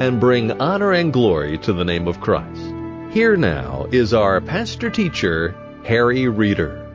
and bring honor and glory to the name of Christ. Here now is our pastor teacher, Harry Reeder.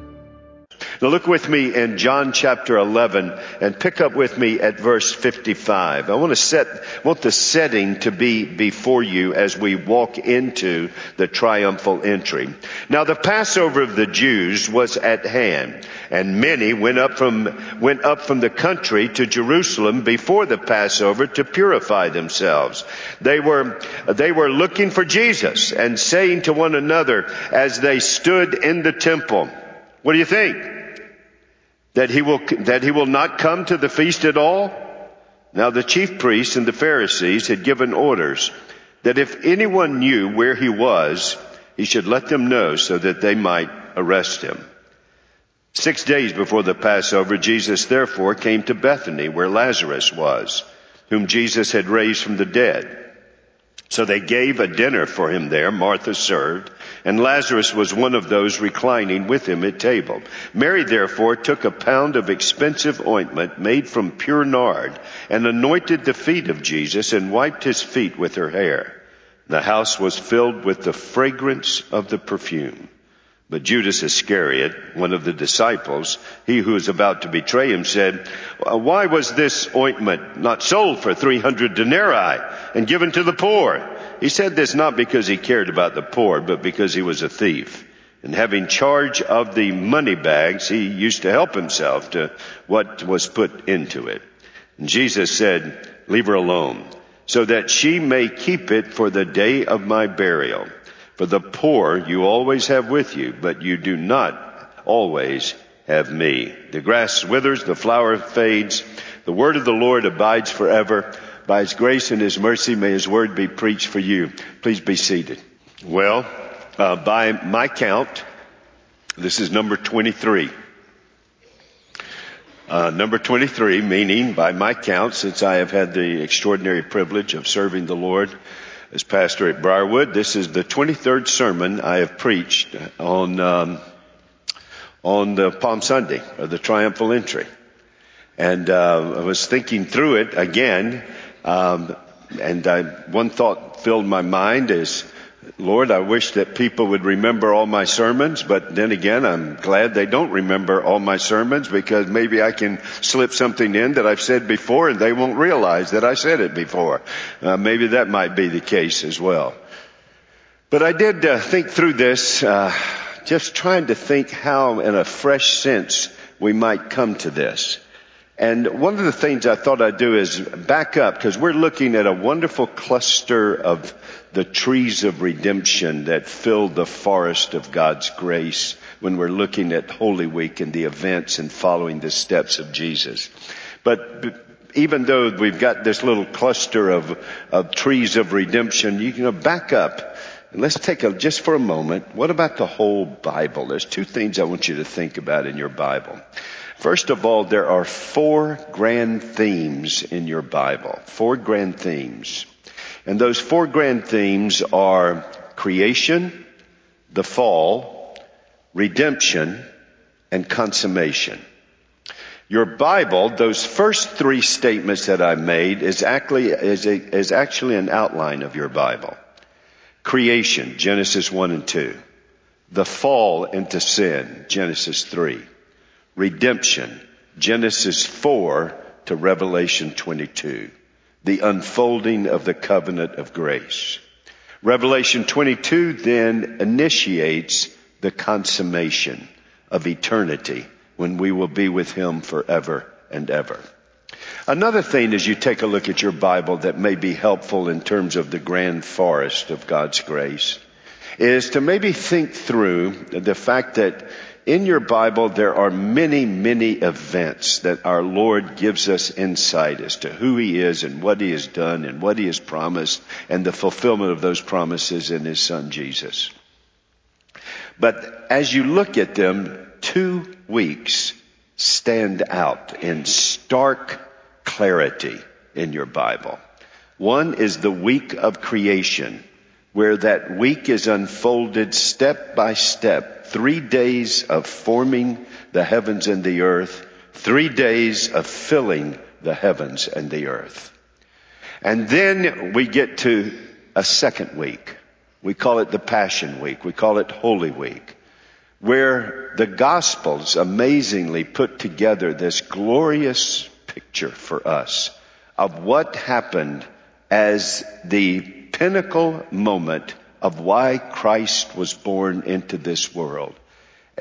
Now look with me in John chapter 11 and pick up with me at verse 55. I want to set, want the setting to be before you as we walk into the triumphal entry. Now the Passover of the Jews was at hand and many went up from, went up from the country to Jerusalem before the Passover to purify themselves. They were, they were looking for Jesus and saying to one another as they stood in the temple, what do you think? That he will, that he will not come to the feast at all? Now the chief priests and the Pharisees had given orders that if anyone knew where he was, he should let them know so that they might arrest him. Six days before the Passover, Jesus therefore came to Bethany where Lazarus was, whom Jesus had raised from the dead. So they gave a dinner for him there. Martha served, and Lazarus was one of those reclining with him at table. Mary therefore took a pound of expensive ointment made from pure nard and anointed the feet of Jesus and wiped his feet with her hair. The house was filled with the fragrance of the perfume. But Judas Iscariot, one of the disciples, he who was about to betray him said, uh, why was this ointment not sold for 300 denarii and given to the poor? He said this not because he cared about the poor, but because he was a thief. And having charge of the money bags, he used to help himself to what was put into it. And Jesus said, leave her alone so that she may keep it for the day of my burial. For the poor you always have with you, but you do not always have me. The grass withers, the flower fades, the word of the Lord abides forever. By his grace and his mercy may his word be preached for you. Please be seated. Well, uh, by my count, this is number 23. Uh, number 23, meaning by my count, since I have had the extraordinary privilege of serving the Lord as pastor at Briarwood. This is the 23rd sermon I have preached on um, on the Palm Sunday or the triumphal entry, and uh, I was thinking through it again, um, and I, one thought filled my mind is Lord, I wish that people would remember all my sermons, but then again, I'm glad they don't remember all my sermons because maybe I can slip something in that I've said before and they won't realize that I said it before. Uh, maybe that might be the case as well. But I did uh, think through this, uh, just trying to think how in a fresh sense we might come to this. And one of the things I thought I'd do is back up because we're looking at a wonderful cluster of the trees of redemption that fill the forest of God's grace when we're looking at Holy Week and the events and following the steps of Jesus. But even though we've got this little cluster of, of trees of redemption, you can back up and let's take a, just for a moment, what about the whole Bible? There's two things I want you to think about in your Bible. First of all, there are four grand themes in your Bible. Four grand themes. And those four grand themes are creation, the fall, redemption, and consummation. Your Bible, those first three statements that I made is actually, is, a, is actually an outline of your Bible. Creation, Genesis 1 and 2. The fall into sin, Genesis 3. Redemption, Genesis 4 to Revelation 22 the unfolding of the covenant of grace. Revelation 22 then initiates the consummation of eternity when we will be with him forever and ever. Another thing as you take a look at your Bible that may be helpful in terms of the grand forest of God's grace is to maybe think through the fact that In your Bible, there are many, many events that our Lord gives us insight as to who He is and what He has done and what He has promised and the fulfillment of those promises in His Son Jesus. But as you look at them, two weeks stand out in stark clarity in your Bible. One is the week of creation, where that week is unfolded step by step. Three days of forming the heavens and the earth, three days of filling the heavens and the earth. And then we get to a second week. We call it the Passion Week. We call it Holy Week, where the Gospels amazingly put together this glorious picture for us of what happened as the pinnacle moment of why Christ was born into this world.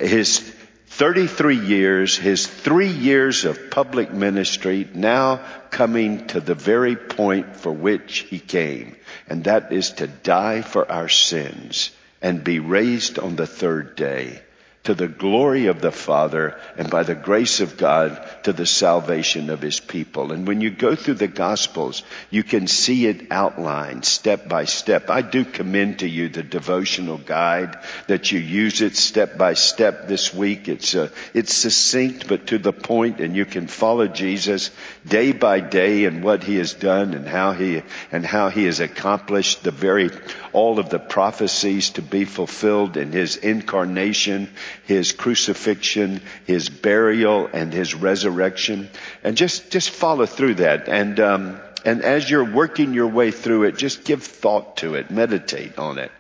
His 33 years, his three years of public ministry now coming to the very point for which he came. And that is to die for our sins and be raised on the third day to the glory of the Father and by the grace of God to the salvation of His people. And when you go through the Gospels, you can see it outlined step by step. I do commend to you the devotional guide that you use it step by step this week. It's, uh, it's succinct but to the point and you can follow Jesus day by day and what He has done and how He, and how He has accomplished the very, all of the prophecies to be fulfilled in His incarnation his crucifixion, his burial, and his resurrection. And just, just follow through that. And, um, and as you're working your way through it, just give thought to it, meditate on it.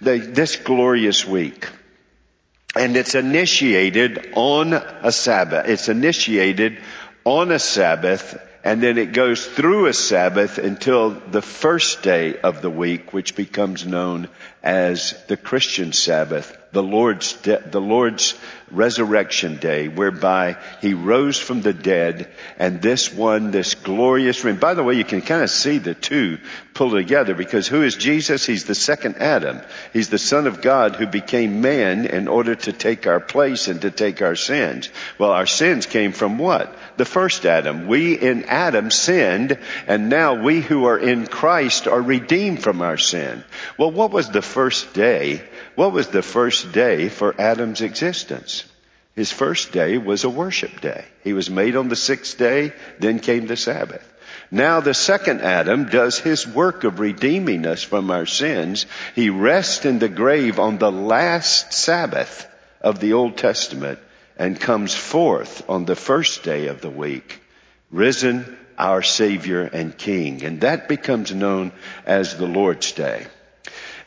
The, this glorious week. And it's initiated on a Sabbath. It's initiated on a Sabbath and then it goes through a Sabbath until the first day of the week, which becomes known as the Christian Sabbath, the Lord's, de- the Lord's resurrection day, whereby he rose from the dead and this one, this glorious ring. By the way, you can kind of see the two pull together because who is Jesus? He's the second Adam. He's the son of God who became man in order to take our place and to take our sins. Well, our sins came from what? The first Adam. We in Adam sinned and now we who are in Christ are redeemed from our sin. Well, what was the first day what was the first day for Adam's existence? His first day was a worship day. He was made on the sixth day, then came the Sabbath. Now the second Adam does his work of redeeming us from our sins. He rests in the grave on the last Sabbath of the Old Testament and comes forth on the first day of the week, risen our Savior and King. And that becomes known as the Lord's Day.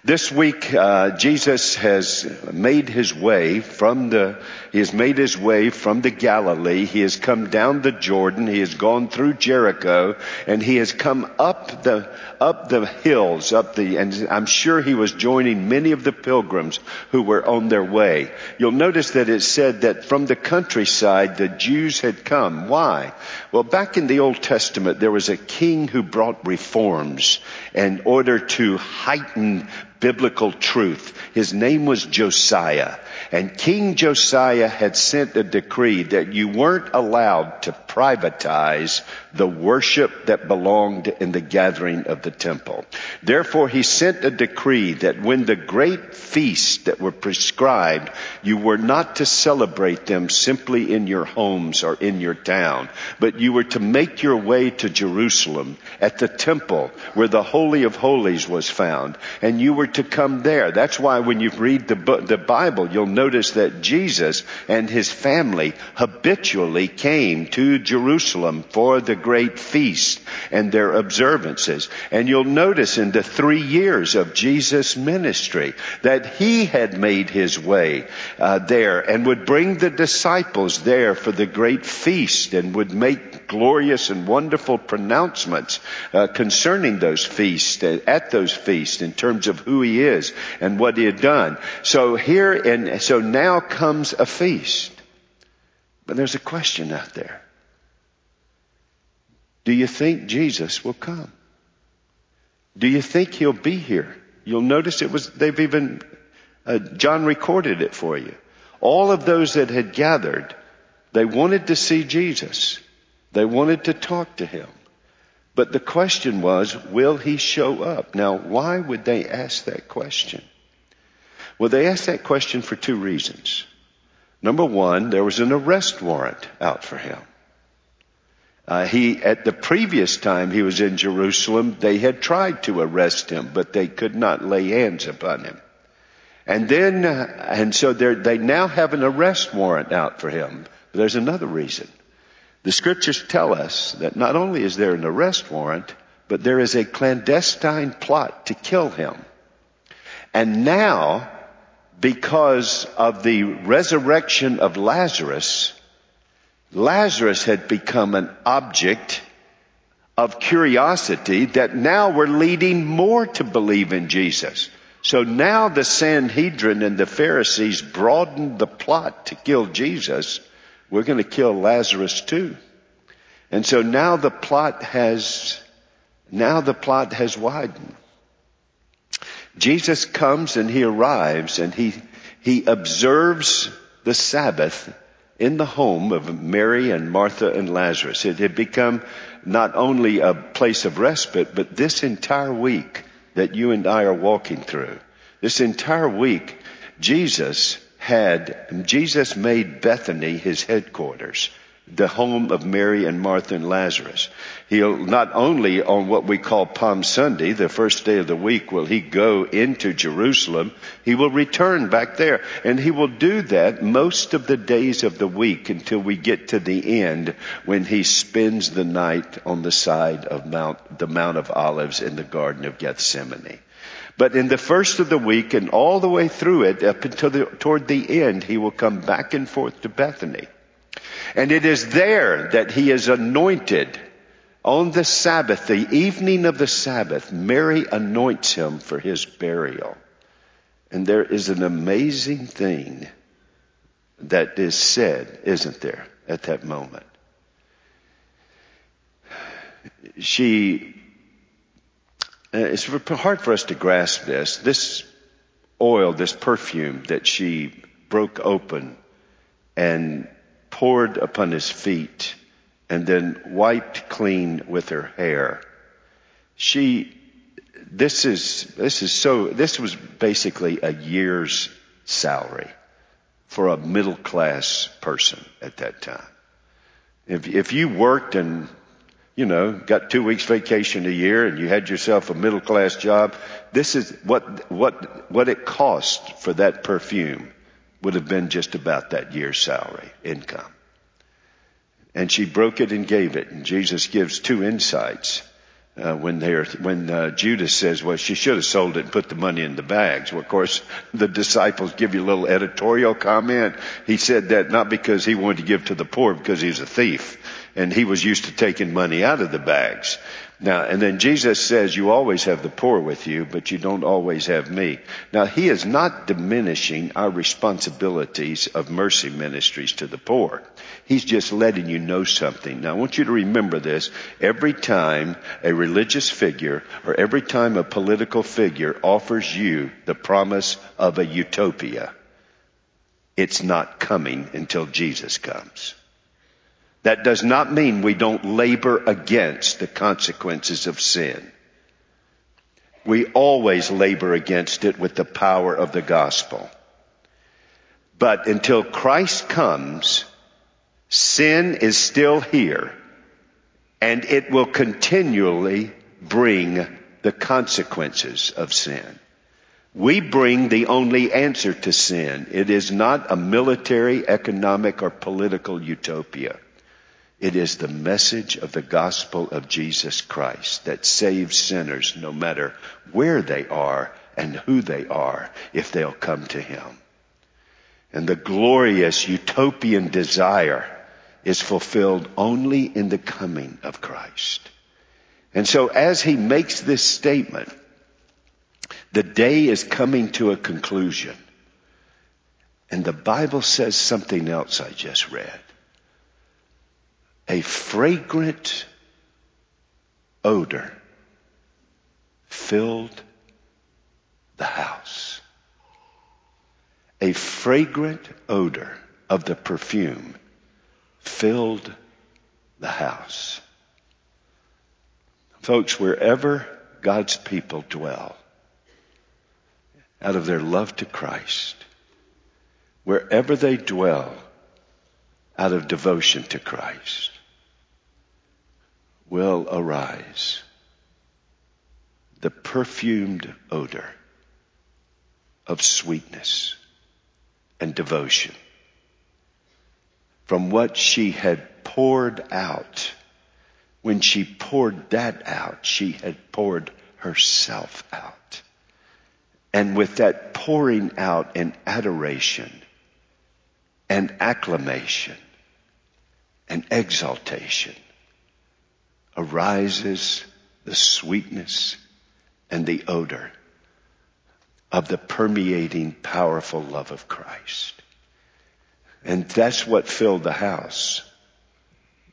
This week, uh, Jesus has made his way from the, he has made his way from the Galilee. He has come down the Jordan. He has gone through Jericho and he has come up the, up the hills, up the, and I'm sure he was joining many of the pilgrims who were on their way. You'll notice that it said that from the countryside the Jews had come. Why? Well, back in the Old Testament, there was a king who brought reforms in order to heighten biblical truth. His name was Josiah. And King Josiah had sent a decree that you weren't allowed to privatize the worship that belonged in the gathering of the temple. Therefore, he sent a decree that when the great feasts that were prescribed, you were not to celebrate them simply in your homes or in your town, but you were to make your way to Jerusalem at the temple where the Holy of Holies was found, and you were to come there. That's why when you read the, the Bible, you'll notice that Jesus and his family habitually came to Jerusalem for the great feast and their observances. And you'll notice in the three years of Jesus' ministry that he had made his way uh, there and would bring the disciples there for the great feast and would make glorious and wonderful pronouncements uh, concerning those feasts uh, at those feasts in terms of who he is and what he had done. So here and so now comes a feast. But there's a question out there. Do you think Jesus will come? Do you think he'll be here? You'll notice it was, they've even, uh, John recorded it for you. All of those that had gathered, they wanted to see Jesus. They wanted to talk to him. But the question was, will he show up? Now, why would they ask that question? Well, they asked that question for two reasons. Number one, there was an arrest warrant out for him. Uh, he, at the previous time he was in Jerusalem, they had tried to arrest him, but they could not lay hands upon him. And then, uh, and so they now have an arrest warrant out for him. But there's another reason. The scriptures tell us that not only is there an arrest warrant, but there is a clandestine plot to kill him. And now, because of the resurrection of Lazarus, Lazarus had become an object of curiosity that now were leading more to believe in Jesus. So now the Sanhedrin and the Pharisees broadened the plot to kill Jesus we're going to kill Lazarus too. And so now the plot has, now the plot has widened. Jesus comes and he arrives and he, he observes the Sabbath in the home of Mary and Martha and Lazarus. It had become not only a place of respite, but this entire week that you and I are walking through, this entire week, Jesus had, Jesus made Bethany his headquarters, the home of Mary and Martha and Lazarus. He'll not only on what we call Palm Sunday, the first day of the week, will he go into Jerusalem, he will return back there. And he will do that most of the days of the week until we get to the end when he spends the night on the side of Mount, the Mount of Olives in the Garden of Gethsemane. But in the first of the week and all the way through it, up until the, toward the end, he will come back and forth to Bethany. And it is there that he is anointed on the Sabbath, the evening of the Sabbath. Mary anoints him for his burial. And there is an amazing thing that is said, isn't there, at that moment? She uh, it's hard for us to grasp this. This oil, this perfume that she broke open and poured upon his feet and then wiped clean with her hair. She, this is, this is so, this was basically a year's salary for a middle class person at that time. If, if you worked and you know, got two weeks vacation a year and you had yourself a middle class job, this is what, what, what it cost for that perfume would have been just about that year's salary income. And she broke it and gave it. And Jesus gives two insights. Uh, when they're, when uh, Judas says, well, she should have sold it and put the money in the bags. Well, of course, the disciples give you a little editorial comment. He said that not because he wanted to give to the poor, because he's a thief and he was used to taking money out of the bags. Now, and then Jesus says, you always have the poor with you, but you don't always have me. Now, he is not diminishing our responsibilities of mercy ministries to the poor. He's just letting you know something. Now, I want you to remember this. Every time a religious figure or every time a political figure offers you the promise of a utopia, it's not coming until Jesus comes. That does not mean we don't labor against the consequences of sin. We always labor against it with the power of the gospel. But until Christ comes, sin is still here and it will continually bring the consequences of sin. We bring the only answer to sin. It is not a military, economic, or political utopia. It is the message of the gospel of Jesus Christ that saves sinners no matter where they are and who they are if they'll come to Him. And the glorious utopian desire is fulfilled only in the coming of Christ. And so as he makes this statement, the day is coming to a conclusion. And the Bible says something else I just read a fragrant odor filled the house. a fragrant odor of the perfume filled the house. Folks, wherever God's people dwell, out of their love to Christ, wherever they dwell, out of devotion to Christ, will arise the perfumed odor of sweetness and devotion from what she had poured out. When she poured that out, she had poured herself out. And with that pouring out and adoration and acclamation and exaltation arises the sweetness and the odor of the permeating, powerful love of Christ. And that's what filled the house.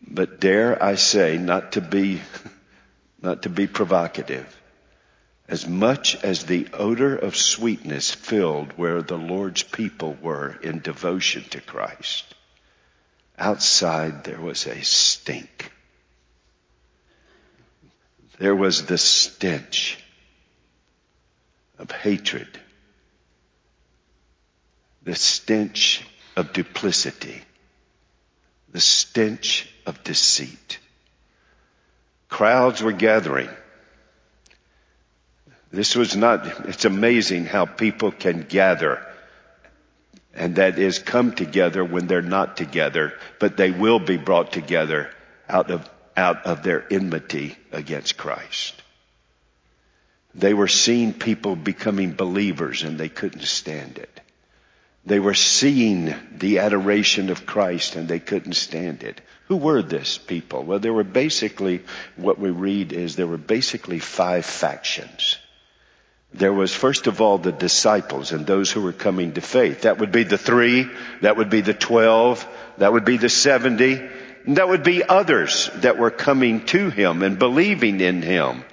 But dare I say, not to be, not to be provocative, as much as the odor of sweetness filled where the Lord's people were in devotion to Christ, outside there was a stink. There was the stench of hatred, the stench of duplicity, the stench of deceit. Crowds were gathering. This was not, it's amazing how people can gather and that is come together when they're not together, but they will be brought together out of, out of their enmity against Christ. They were seeing people becoming believers and they couldn't stand it. They were seeing the adoration of Christ and they couldn't stand it. Who were this people? Well, there were basically, what we read is there were basically five factions. There was first of all the disciples and those who were coming to faith. That would be the three, that would be the twelve, that would be the seventy, that would be others that were coming to him and believing in him.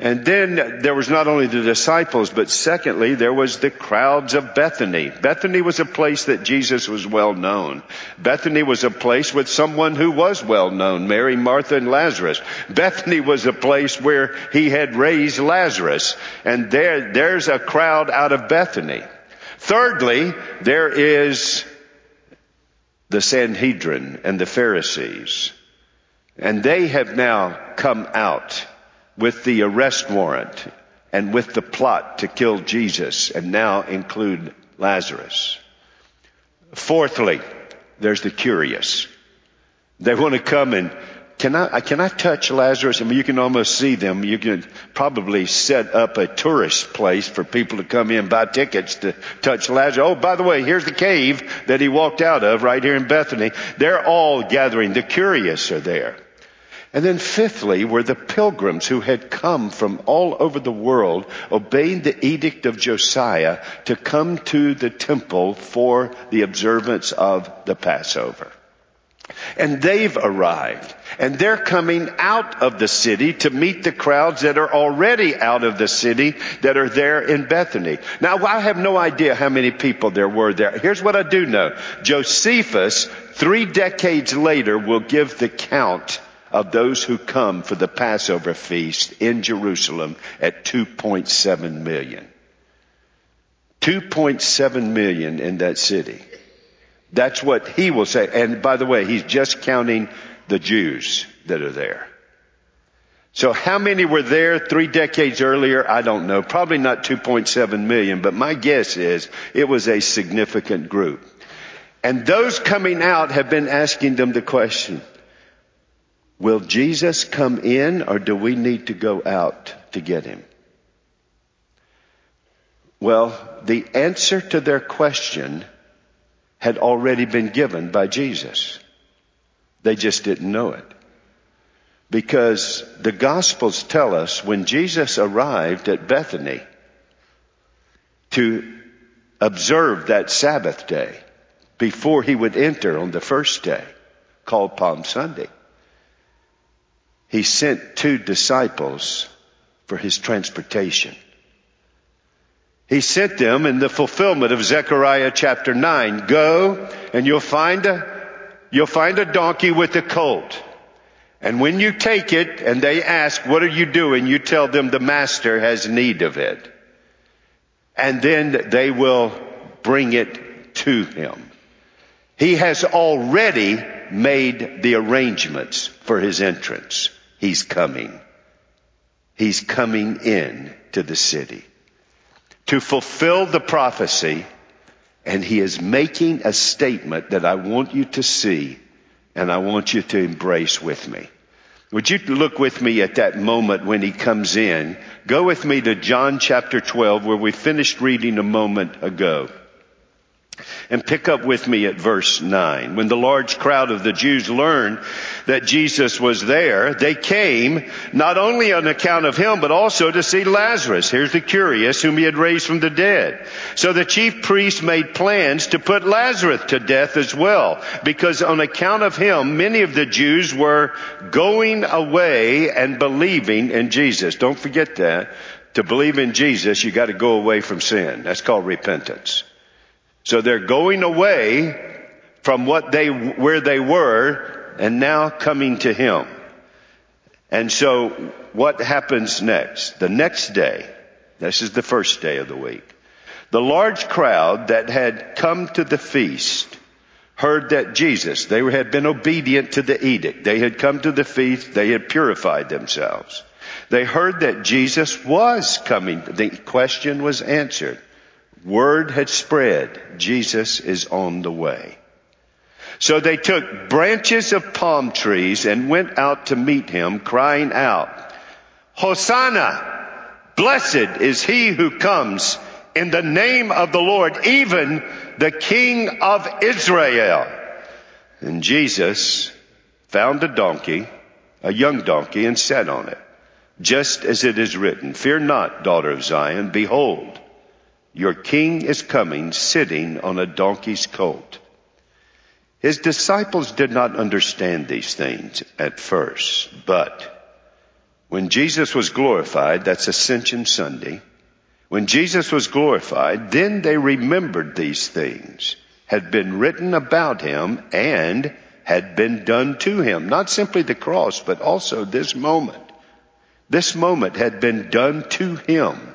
And then there was not only the disciples, but secondly, there was the crowds of Bethany. Bethany was a place that Jesus was well known. Bethany was a place with someone who was well known, Mary, Martha, and Lazarus. Bethany was a place where he had raised Lazarus. And there, there's a crowd out of Bethany. Thirdly, there is the Sanhedrin and the Pharisees. And they have now come out with the arrest warrant and with the plot to kill Jesus and now include Lazarus. Fourthly, there's the curious. They want to come and can I, uh, can I touch Lazarus? I mean, you can almost see them. You can probably set up a tourist place for people to come in, buy tickets to touch Lazarus. Oh, by the way, here's the cave that he walked out of right here in Bethany. They're all gathering. The curious are there. And then fifthly were the pilgrims who had come from all over the world obeying the edict of Josiah to come to the temple for the observance of the Passover. And they've arrived and they're coming out of the city to meet the crowds that are already out of the city that are there in Bethany. Now I have no idea how many people there were there. Here's what I do know. Josephus, three decades later, will give the count of those who come for the Passover feast in Jerusalem at 2.7 million. 2.7 million in that city. That's what he will say. And by the way, he's just counting the Jews that are there. So how many were there three decades earlier? I don't know. Probably not 2.7 million, but my guess is it was a significant group. And those coming out have been asking them the question, Will Jesus come in or do we need to go out to get him? Well, the answer to their question had already been given by Jesus. They just didn't know it. Because the Gospels tell us when Jesus arrived at Bethany to observe that Sabbath day before he would enter on the first day called Palm Sunday, he sent two disciples for his transportation. He sent them in the fulfillment of Zechariah chapter 9. Go and you'll find a, you'll find a donkey with a colt. And when you take it and they ask, what are you doing? You tell them the master has need of it. And then they will bring it to him. He has already made the arrangements for his entrance. He's coming. He's coming in to the city to fulfill the prophecy, and he is making a statement that I want you to see and I want you to embrace with me. Would you look with me at that moment when he comes in? Go with me to John chapter 12 where we finished reading a moment ago. And pick up with me at verse 9. When the large crowd of the Jews learned that Jesus was there, they came not only on account of him, but also to see Lazarus. Here's the curious whom he had raised from the dead. So the chief priests made plans to put Lazarus to death as well, because on account of him, many of the Jews were going away and believing in Jesus. Don't forget that. To believe in Jesus, you gotta go away from sin. That's called repentance. So they're going away from what they, where they were and now coming to Him. And so what happens next? The next day, this is the first day of the week, the large crowd that had come to the feast heard that Jesus, they had been obedient to the edict. They had come to the feast. They had purified themselves. They heard that Jesus was coming. The question was answered. Word had spread. Jesus is on the way. So they took branches of palm trees and went out to meet him crying out, Hosanna! Blessed is he who comes in the name of the Lord, even the King of Israel. And Jesus found a donkey, a young donkey, and sat on it, just as it is written, Fear not, daughter of Zion, behold, your king is coming sitting on a donkey's colt. His disciples did not understand these things at first, but when Jesus was glorified, that's Ascension Sunday, when Jesus was glorified, then they remembered these things had been written about him and had been done to him. Not simply the cross, but also this moment. This moment had been done to him.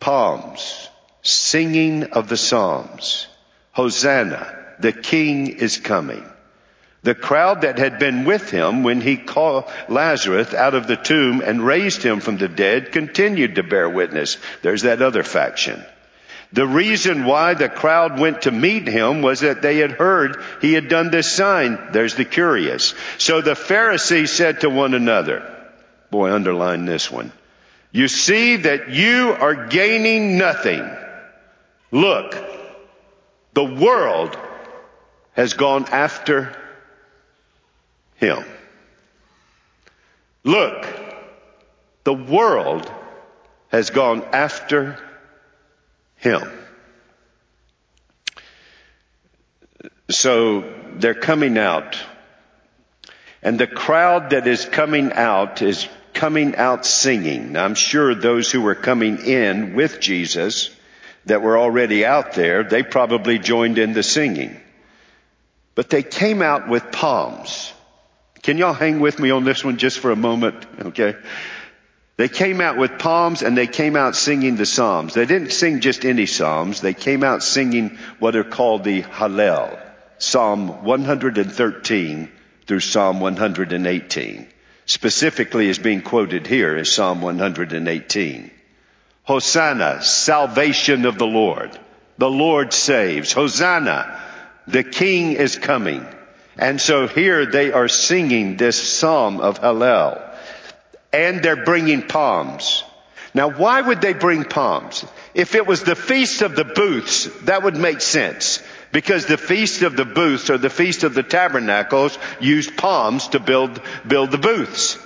Palms, singing of the Psalms. Hosanna, the King is coming. The crowd that had been with him when he called Lazarus out of the tomb and raised him from the dead continued to bear witness. There's that other faction. The reason why the crowd went to meet him was that they had heard he had done this sign. There's the curious. So the Pharisees said to one another, boy, underline this one. You see that you are gaining nothing Look, the world has gone after him. Look, the world has gone after him. So they're coming out. And the crowd that is coming out is coming out singing. I'm sure those who were coming in with Jesus that were already out there, they probably joined in the singing. But they came out with palms. Can y'all hang with me on this one just for a moment? Okay. They came out with palms and they came out singing the Psalms. They didn't sing just any Psalms. They came out singing what are called the Hallel. Psalm 113 through Psalm 118. Specifically is being quoted here is Psalm 118. Hosanna, salvation of the Lord. The Lord saves. Hosanna, the King is coming. And so here they are singing this psalm of Hallel. And they're bringing palms. Now why would they bring palms? If it was the Feast of the Booths, that would make sense. Because the Feast of the Booths or the Feast of the Tabernacles used palms to build, build the booths.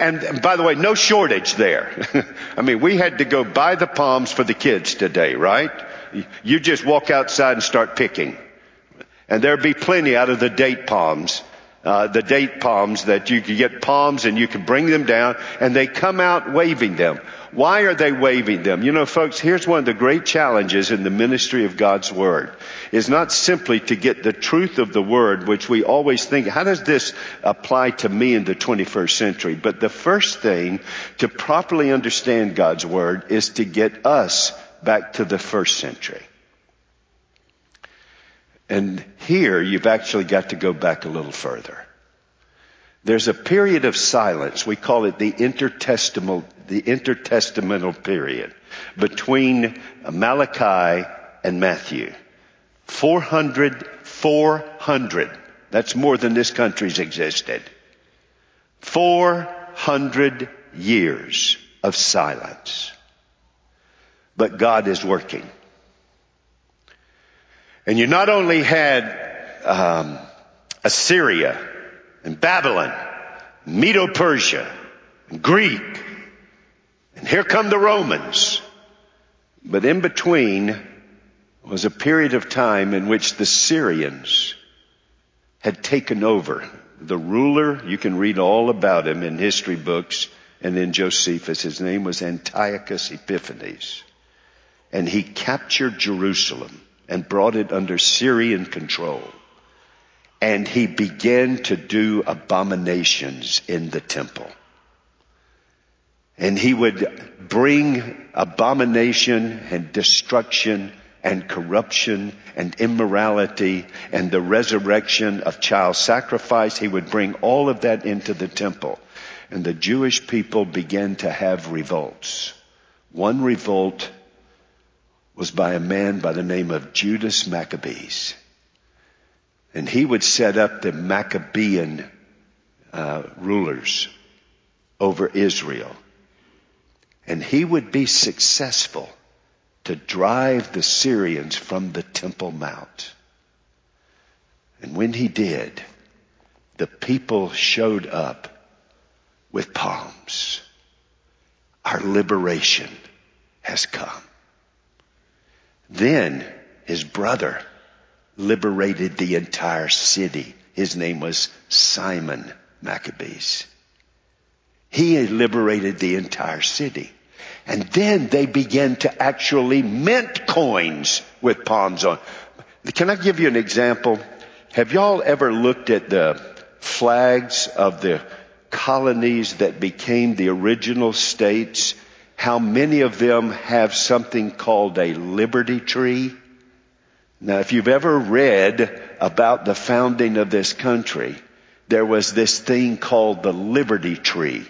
And by the way, no shortage there. I mean, we had to go buy the palms for the kids today, right? You just walk outside and start picking. And there'd be plenty out of the date palms uh, the date palms that you could get palms and you could bring them down and they come out waving them. Why are they waving them? You know, folks, here's one of the great challenges in the ministry of God's Word is not simply to get the truth of the Word, which we always think, how does this apply to me in the 21st century? But the first thing to properly understand God's Word is to get us back to the first century. And here you've actually got to go back a little further. There's a period of silence. We call it the intertestamental, the intertestamental period between Malachi and Matthew. 400, 400. That's more than this country's existed. 400 years of silence. But God is working. And you not only had um, Assyria and Babylon, Medo-Persia, and Greek, and here come the Romans. But in between was a period of time in which the Syrians had taken over. The ruler, you can read all about him in history books and in Josephus. His name was Antiochus Epiphanes. And he captured Jerusalem and brought it under Syrian control. And he began to do abominations in the temple. And he would bring abomination and destruction and corruption and immorality and the resurrection of child sacrifice. He would bring all of that into the temple. And the Jewish people began to have revolts. One revolt was by a man by the name of Judas Maccabees. And he would set up the Maccabean uh, rulers over Israel. And he would be successful to drive the Syrians from the Temple Mount. And when he did, the people showed up with palms. Our liberation has come. Then his brother liberated the entire city. His name was Simon Maccabees. He liberated the entire city. And then they began to actually mint coins with palms on. Can I give you an example? Have y'all ever looked at the flags of the colonies that became the original states how many of them have something called a liberty tree. Now, if you've ever read about the founding of this country, there was this thing called the liberty tree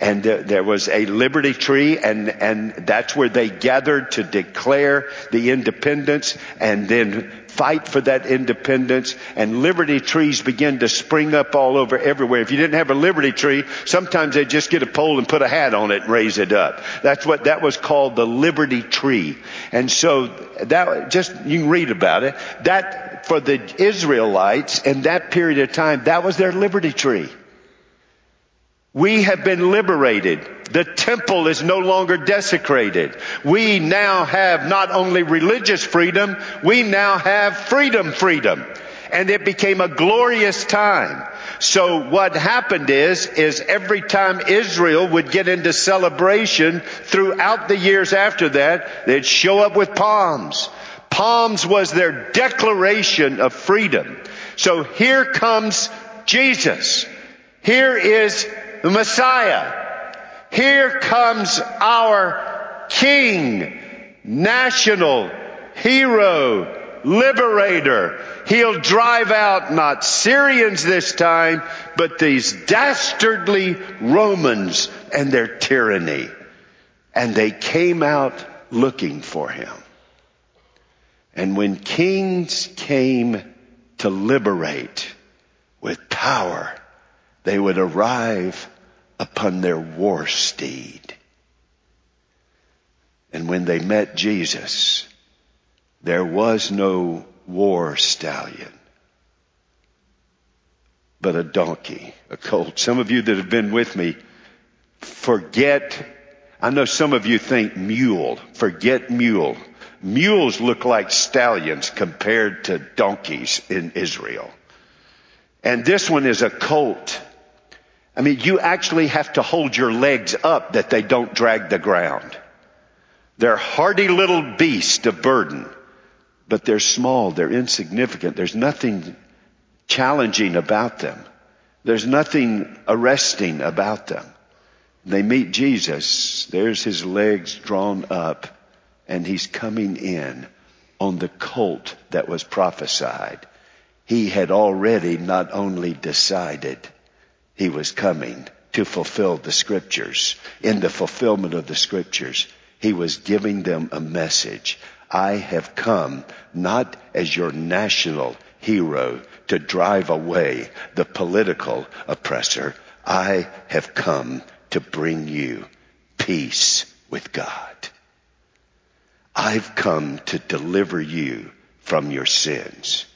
and there was a liberty tree and, and that's where they gathered to declare the independence and then fight for that independence and liberty trees began to spring up all over everywhere. If you didn't have a liberty tree, sometimes they'd just get a pole and put a hat on it and raise it up. That's what that was called the liberty tree. And so that just, you can read about it. That for the Israelites in that period of time, that was their liberty tree. We have been liberated. The temple is no longer desecrated. We now have not only religious freedom, we now have freedom freedom. And it became a glorious time. So what happened is, is every time Israel would get into celebration throughout the years after that, they'd show up with palms. Palms was their declaration of freedom. So here comes Jesus. Here is the Messiah. Here comes our King, national hero, liberator. He'll drive out not Syrians this time, but these dastardly Romans and their tyranny. And they came out looking for him. And when kings came to liberate with power, they would arrive upon their war steed. And when they met Jesus, there was no war stallion, but a donkey, a colt. Some of you that have been with me forget, I know some of you think mule, forget mule. Mules look like stallions compared to donkeys in Israel. And this one is a colt. I mean, you actually have to hold your legs up that they don't drag the ground. They're hardy little beasts of burden, but they're small, they're insignificant. There's nothing challenging about them. There's nothing arresting about them. They meet Jesus. There's his legs drawn up and he's coming in on the colt that was prophesied. He had already not only decided he was coming to fulfill the scriptures. In the fulfillment of the scriptures, he was giving them a message. I have come not as your national hero to drive away the political oppressor. I have come to bring you peace with God. I've come to deliver you from your sins.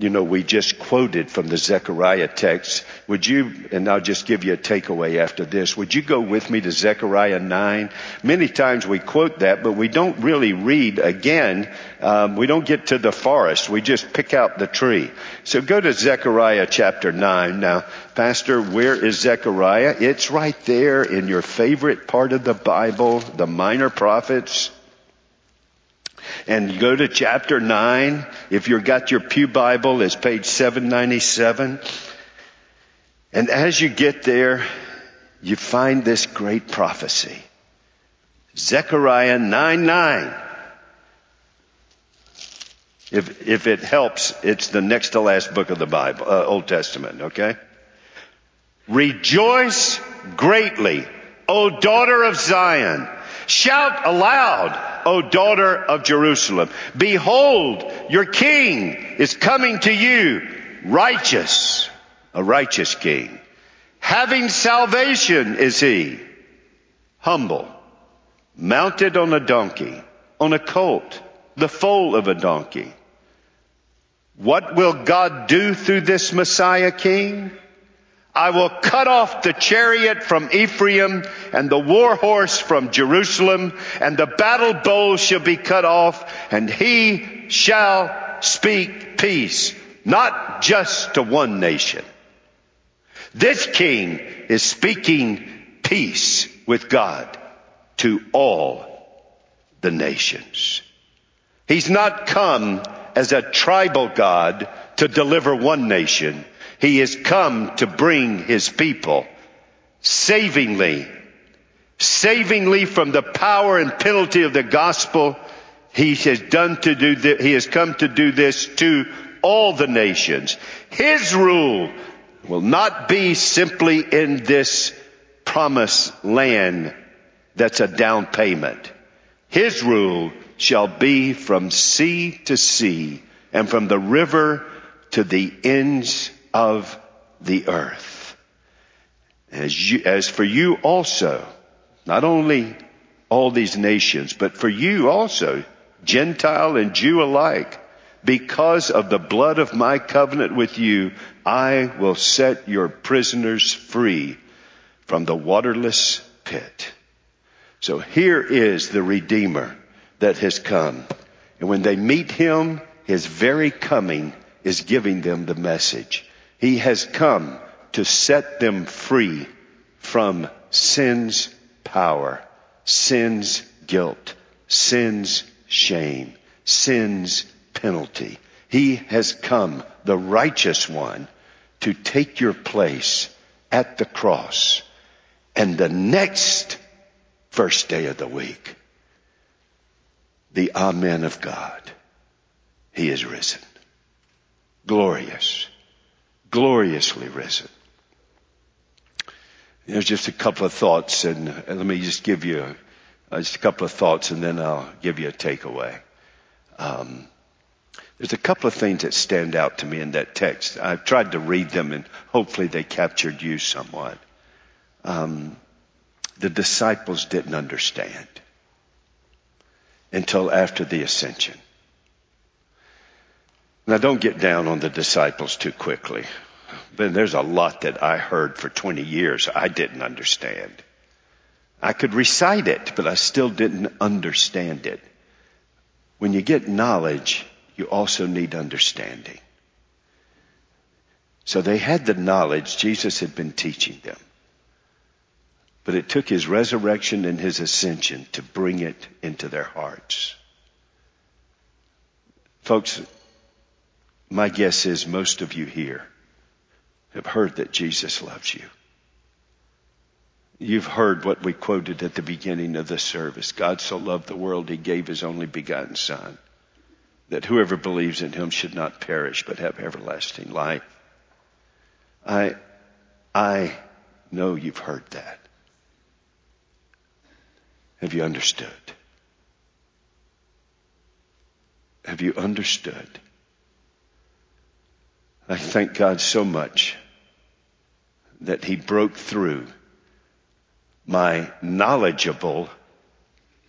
You know, we just quoted from the Zechariah text. Would you, and I'll just give you a takeaway after this, would you go with me to Zechariah 9? Many times we quote that, but we don't really read again. Um, we don't get to the forest. We just pick out the tree. So go to Zechariah chapter 9. Now, Pastor, where is Zechariah? It's right there in your favorite part of the Bible, the minor prophets and go to chapter 9. If you've got your Pew Bible, it's page 797. And as you get there, you find this great prophecy. Zechariah 9 9. If, if it helps, it's the next to last book of the Bible, uh, Old Testament, okay? Rejoice greatly, O daughter of Zion. Shout aloud, O daughter of Jerusalem. Behold, your king is coming to you, righteous, a righteous king. Having salvation is he, humble, mounted on a donkey, on a colt, the foal of a donkey. What will God do through this Messiah king? I will cut off the chariot from Ephraim and the war horse from Jerusalem and the battle bow shall be cut off and he shall speak peace, not just to one nation. This king is speaking peace with God to all the nations. He's not come as a tribal God to deliver one nation. He has come to bring his people savingly, savingly from the power and penalty of the gospel. He has done to do th- he has come to do this to all the nations. His rule will not be simply in this promised land that's a down payment. His rule shall be from sea to sea and from the river to the ends of the earth. As, you, as for you also, not only all these nations, but for you also, Gentile and Jew alike, because of the blood of my covenant with you, I will set your prisoners free from the waterless pit. So here is the Redeemer that has come. And when they meet him, his very coming is giving them the message. He has come to set them free from sin's power, sin's guilt, sin's shame, sin's penalty. He has come, the righteous one, to take your place at the cross. And the next first day of the week, the Amen of God. He is risen. Glorious gloriously risen. There's just a couple of thoughts, and let me just give you uh, just a couple of thoughts, and then I'll give you a takeaway. Um, there's a couple of things that stand out to me in that text. I've tried to read them, and hopefully they captured you somewhat. Um, the disciples didn't understand until after the ascension. Now don't get down on the disciples too quickly. But there's a lot that I heard for 20 years I didn't understand. I could recite it, but I still didn't understand it. When you get knowledge, you also need understanding. So they had the knowledge Jesus had been teaching them. But it took his resurrection and his ascension to bring it into their hearts. Folks, my guess is most of you here have heard that Jesus loves you. You've heard what we quoted at the beginning of the service. God so loved the world, he gave his only begotten Son, that whoever believes in him should not perish, but have everlasting life. I, I know you've heard that. Have you understood? Have you understood? I thank God so much that He broke through my knowledgeable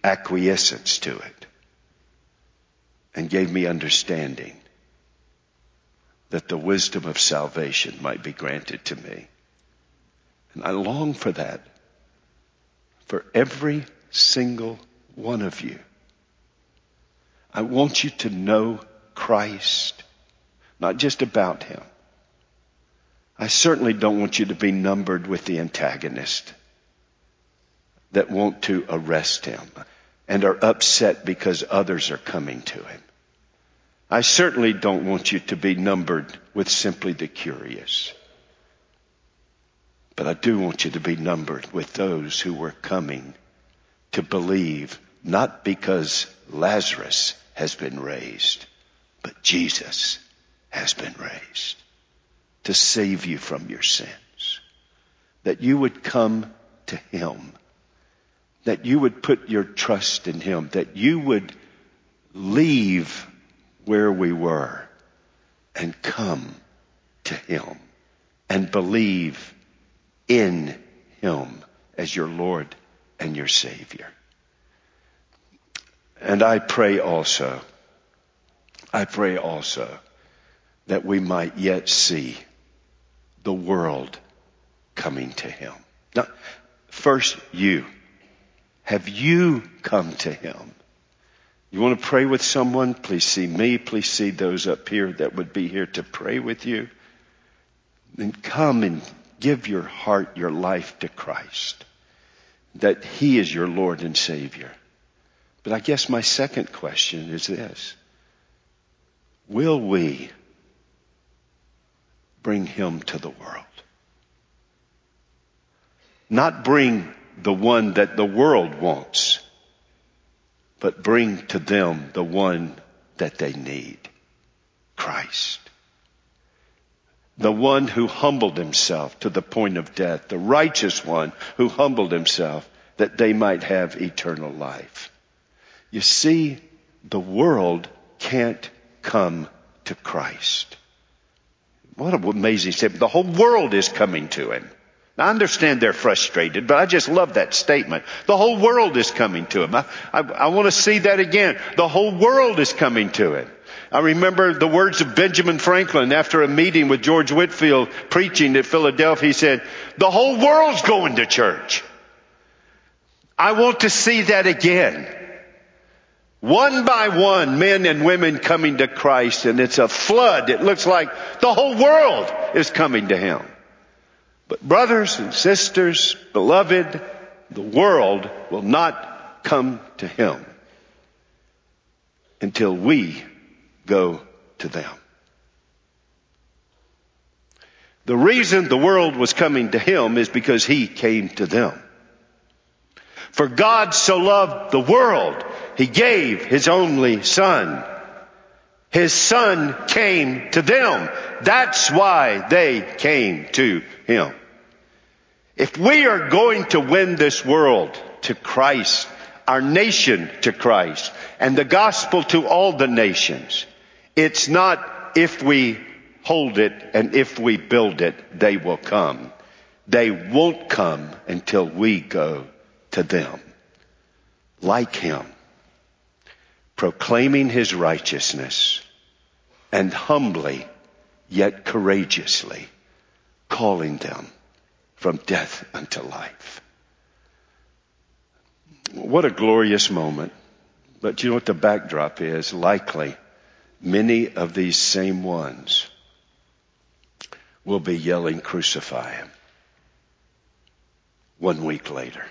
acquiescence to it and gave me understanding that the wisdom of salvation might be granted to me. And I long for that for every single one of you. I want you to know Christ, not just about Him. I certainly don't want you to be numbered with the antagonist that want to arrest him and are upset because others are coming to him. I certainly don't want you to be numbered with simply the curious. But I do want you to be numbered with those who were coming to believe not because Lazarus has been raised, but Jesus has been raised to save you from your sins. That you would come to Him that you would put your trust in Him, that you would leave where we were and come to Him and believe in Him as your Lord and your Savior. And I pray also, I pray also that we might yet see the world coming to Him. Now, first you. Have you come to Him? You want to pray with someone? Please see me. Please see those up here that would be here to pray with you. Then come and give your heart, your life to Christ. That He is your Lord and Savior. But I guess my second question is this. Will we bring Him to the world? Not bring the one that the world wants, but bring to them the one that they need. Christ. The one who humbled himself to the point of death, the righteous one who humbled himself that they might have eternal life. You see, the world can't come to Christ. What an amazing statement. The whole world is coming to him. I understand they're frustrated, but I just love that statement. The whole world is coming to him. I, I, I want to see that again. The whole world is coming to him. I remember the words of Benjamin Franklin after a meeting with George Whitefield preaching at Philadelphia. He said, the whole world's going to church. I want to see that again. One by one, men and women coming to Christ and it's a flood. It looks like the whole world is coming to Him. But brothers and sisters, beloved, the world will not come to him until we go to them. The reason the world was coming to him is because he came to them. For God so loved the world, he gave his only son. His son came to them. That's why they came to him. If we are going to win this world to Christ, our nation to Christ, and the gospel to all the nations, it's not if we hold it and if we build it, they will come. They won't come until we go to them. Like him, proclaiming his righteousness and humbly yet courageously calling them from death unto life. What a glorious moment. But you know what the backdrop is? Likely, many of these same ones will be yelling, Crucify him. One week later,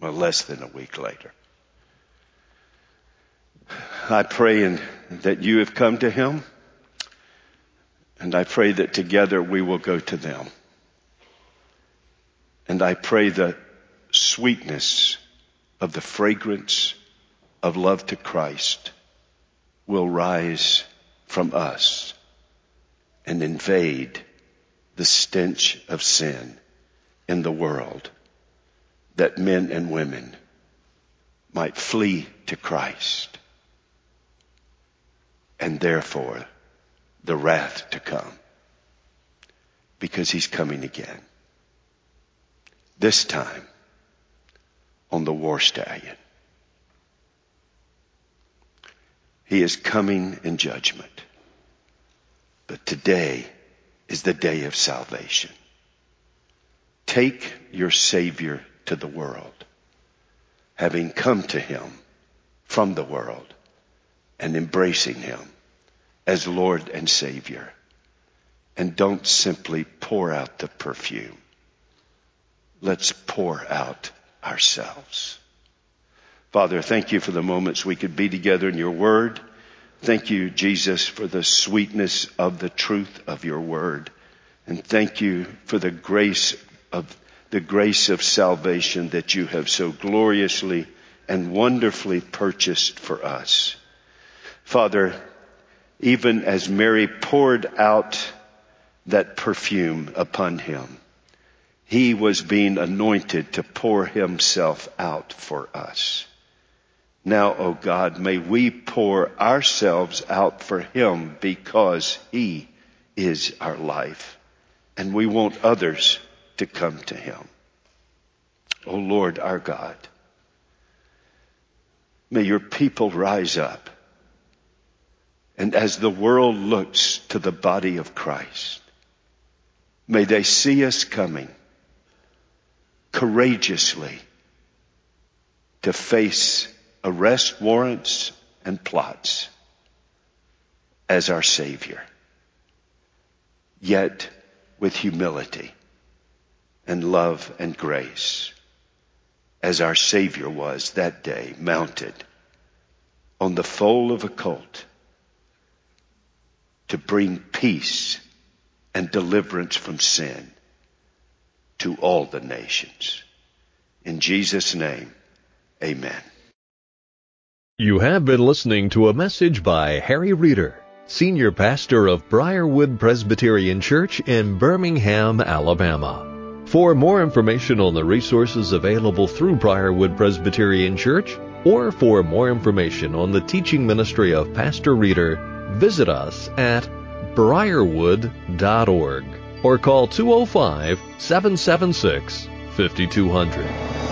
or less than a week later. I pray that you have come to him, and I pray that together we will go to them. And I pray the sweetness of the fragrance of love to Christ will rise from us and invade the stench of sin in the world that men and women might flee to Christ and therefore the wrath to come because he's coming again. This time on the war stallion. He is coming in judgment. But today is the day of salvation. Take your Savior to the world, having come to Him from the world and embracing Him as Lord and Savior. And don't simply pour out the perfume. Let's pour out ourselves. Father, thank you for the moments we could be together in your word. Thank you, Jesus, for the sweetness of the truth of your word. And thank you for the grace of the grace of salvation that you have so gloriously and wonderfully purchased for us. Father, even as Mary poured out that perfume upon him, he was being anointed to pour himself out for us. Now, O oh God, may we pour ourselves out for him because he is our life. And we want others to come to him. O oh Lord our God, may your people rise up. And as the world looks to the body of Christ, may they see us coming courageously to face arrest warrants and plots as our Savior, yet with humility and love and grace as our Savior was that day mounted on the foal of a colt to bring peace and deliverance from sin to all the nations. In Jesus' name, amen. You have been listening to a message by Harry Reeder, Senior Pastor of Briarwood Presbyterian Church in Birmingham, Alabama. For more information on the resources available through Briarwood Presbyterian Church, or for more information on the teaching ministry of Pastor Reeder, visit us at briarwood.org or call 205 776 5200.